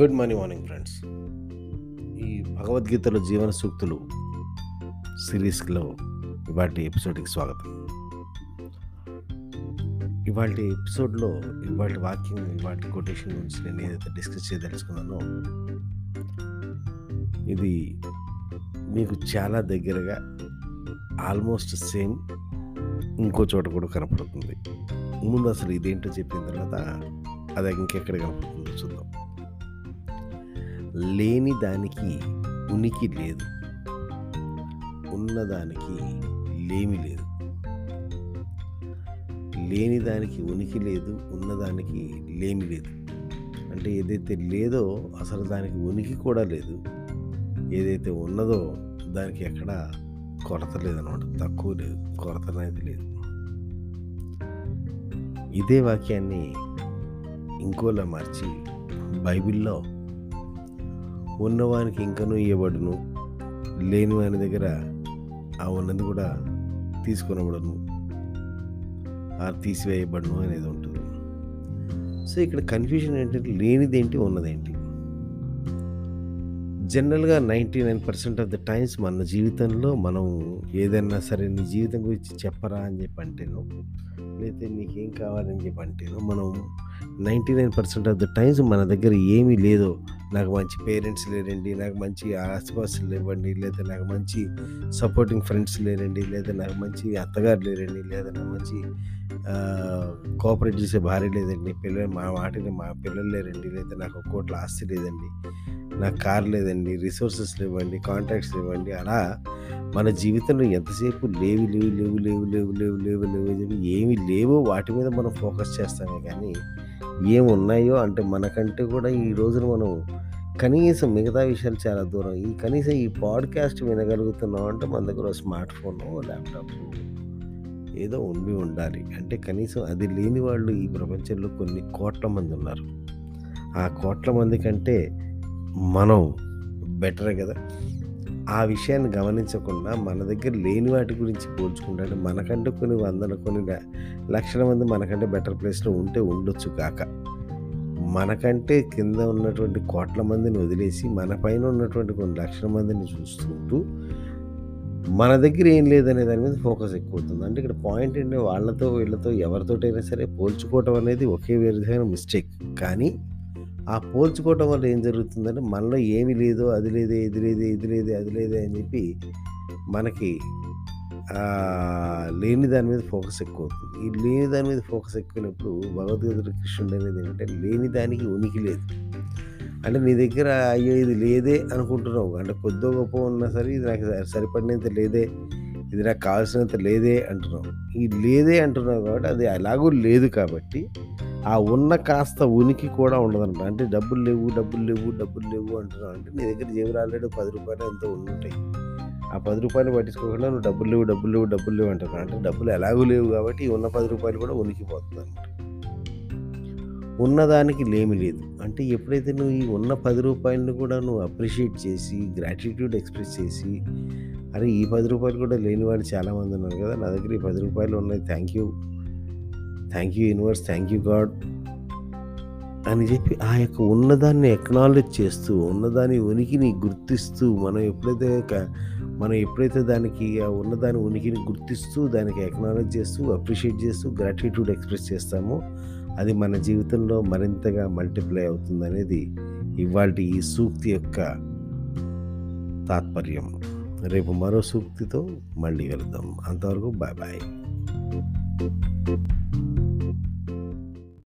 Good morning morning friends. ఈ భగవద్గీతలో జీవన సూక్తులు సిరీస్లో ఇవాటి ఎపిసోడ్కి స్వాగతం. ఇవాళ ఎపిసోడ్లో ఇవాటి వాక్యం ఇవాటి కొటేషన్ గురించి నేను ఏదైతే డిస్కస్ చేయదలుచుకున్నానో ఇది మీకు చాలా దగ్గరగా ఆల్మోస్ట్ సేమ్ ఇంకో చోట కూడా కనపడుతుంది. ముందు అసలు ఇదేంటో చెప్పిన తర్వాత అది ఇంకెక్కడ కనపడుతుందో చూద్దాం. లేని దానికి ఉనికి లేదు. ఉన్నదానికి లేమి లేదు. లేని దానికి ఉనికి లేదు ఉన్నదానికి లేమి లేదు. అంటే ఏదైతే లేదో అసలు దానికి ఉనికి కూడా లేదు. ఏదైతే ఉన్నదో దానికి ఎక్కడ కొరత లేదనమాట. తక్కువ లేదు కొరత అనేది లేదు. ఇదే వాక్యాన్ని ఇంకోలా మార్చి బైబిల్లో ఉన్నవానికి ఇంకనూ ఇవ్వబడును లేని వాని దగ్గర ఆ ఉన్నది కూడా తీసుకొనబడను ఆ తీసివేయబడను అనేది ఉంటుంది. సో ఇక్కడ కన్ఫ్యూజన్ ఏంటంటే లేనిదేంటి ఉన్నదేంటి? జనరల్గా ninety nine percent of the times మన జీవితంలో మనం ఏదైనా సరే నీ జీవితం గురించి చెప్పరా అని చెప్పి అంటేనో లేకపోతే నీకేం కావాలని చెప్పి అంటేనో మనం ninety nine percent of the times మన దగ్గర ఏమీ లేదో నాకు మంచి పేరెంట్స్ లేరండి నాకు మంచి ఆసుపాసులు లేవండి లేదా నాకు మంచి సపోర్టింగ్ ఫ్రెండ్స్ లేరండి లేదా నాకు మంచి అత్తగారు లేరండి లేదా నాకు మంచి కోఆపరేట్ చేసే భార్య లేదండి పిల్లలు మా వాటిని మా పిల్లలు లేరండి లేదా నాకు కోట్ల ఆస్తి లేదండి. నాకు కార్ లేదండి రిసోర్సెస్ లేవండి కాంటాక్ట్స్ లేవండి. అలా మన జీవితంలో ఎంతసేపు లేవు లేవు లేవు లేవు లేవు లేవు లేవు లేవు అని చెప్పి ఏమి లేవో వాటి మీద మనం ఫోకస్ చేస్తామే కానీ ఏమి ఉన్నాయో అంటే మనకంటే కూడా ఈ రోజున మనం కనీసం మిగతా విషయాలు చాలా దూరం. ఈ కనీసం ఈ పాడ్కాస్ట్ వినగలుగుతున్నాం అంటే మన దగ్గర స్మార్ట్ ఫోన్ ల్యాప్టాప్ ఏదో ఉండి ఉండాలి. అంటే కనీసం అది లేని వాళ్ళు ఈ ప్రపంచంలో కొన్ని కోట్ల మంది ఉన్నారు. ఆ కోట్ల మంది కంటే మనం బెటరే కదా. ఆ విషయాన్ని గమనించకుండా మన దగ్గర లేని వాటి గురించి పోల్చుకుంటే మనకంటే కొన్ని వందల కొన్ని లక్షల మంది మనకంటే బెటర్ ప్లేస్లో ఉంటే ఉండొచ్చు కాక. మనకంటే కింద ఉన్నటువంటి కోట్ల మందిని వదిలేసి మన పైన ఉన్నటువంటి కొన్ని లక్షల మందిని చూస్తుంటూ మన దగ్గర ఏం లేదనే దాని మీద ఫోకస్ ఎక్కువ అవుతుంది అంటే ఇక్కడ పాయింట్ ఏంటంటే వాళ్ళతో వీళ్ళతో ఎవరితోటైనా సరే పోల్చుకోవటం అనేది ఒకే విధమైన మిస్టేక్. కానీ ఆ పోల్చుకోవటం వల్ల ఏం జరుగుతుందంటే మనలో ఏమి లేదో అది లేదే ఇది లేదే ఇది లేదే అది లేదే అని చెప్పి మనకి లేని దాని మీద ఫోకస్ ఎక్కువ అవుతుంది ఈ లేని దాని మీద ఫోకస్ ఎక్కువైనప్పుడు భగవద్గీత కృష్ణుడు అనేది ఏంటంటే లేని దానికి ఉనికి లేదు. అంటే నీ దగ్గర అయ్యో ఇది లేదే అనుకుంటున్నావు. అంటే కొద్దో గొప్ప ఉన్నా సరే ఇది నాకు సరిపడినంత లేదే ఇది నాకు కావాల్సినంత లేదే అంటున్నావు. ఈ లేదే అంటున్నావు కాబట్టి అది అలాగూ లేదు కాబట్టి ఆ ఉన్న కాస్త ఉనికి కూడా ఉండదన్నమాట. అంటే డబ్బులు లేవు డబ్బులు లేవు డబ్బులు లేవు అంటున్నావు అంటే నీ దగ్గర జేబులు ఆల్రెడీ పది రూపాయలు ఎంతో ఉంటాయి ఆ పది రూపాయలు పట్టించుకోకుండా నువ్వు డబ్బులు లేవు డబ్బులు లేవు డబ్బులు లేవు అంటున్నావు. అంటే డబ్బులు ఎలాగూ లేవు కాబట్టి ఉన్న పది రూపాయలు కూడా ఉనికిపోతుంది అనమాట ఉన్నదానికి లేమి లేదు. అంటే ఎప్పుడైతే నువ్వు ఈ ఉన్న పది రూపాయలను కూడా నువ్వు అప్రిషియేట్ చేసి గ్రాటిట్యూడ్ ఎక్స్ప్రెస్ చేసి అరే ఈ పది రూపాయలు కూడా లేని వాళ్ళు చాలామంది ఉన్నారు కదా నా దగ్గర ఈ పది రూపాయలు ఉన్నాయి thank you. Thank you universe thank you god అని చెప్పి ఆ యొక్క ఉన్నదాన్ని ఎక్నాలెడ్జ్ చేస్తూ ఉన్నదాని ఉనికిని గుర్తిస్తూ మనం ఎప్పుడైతే మనం ఎప్పుడైతే దానికి ఆ ఉన్నదాని ఉనికిని గుర్తిస్తూ దానికి ఎక్నాలెడ్జ్ చేస్తూ అప్రిషియేట్ చేస్తూ గ్రాటిట్యూడ్ ఎక్స్ప్రెస్ చేస్తామో అది మన జీవితంలో మరింతగా మల్టిప్లై అవుతుంది అనేది ఇవాళ ఈ సూక్తి యొక్క తాత్పర్యం. రేపు మరో సూక్తితో మళ్ళీ వెళదాం అంతవరకు బాయ్ బాయ్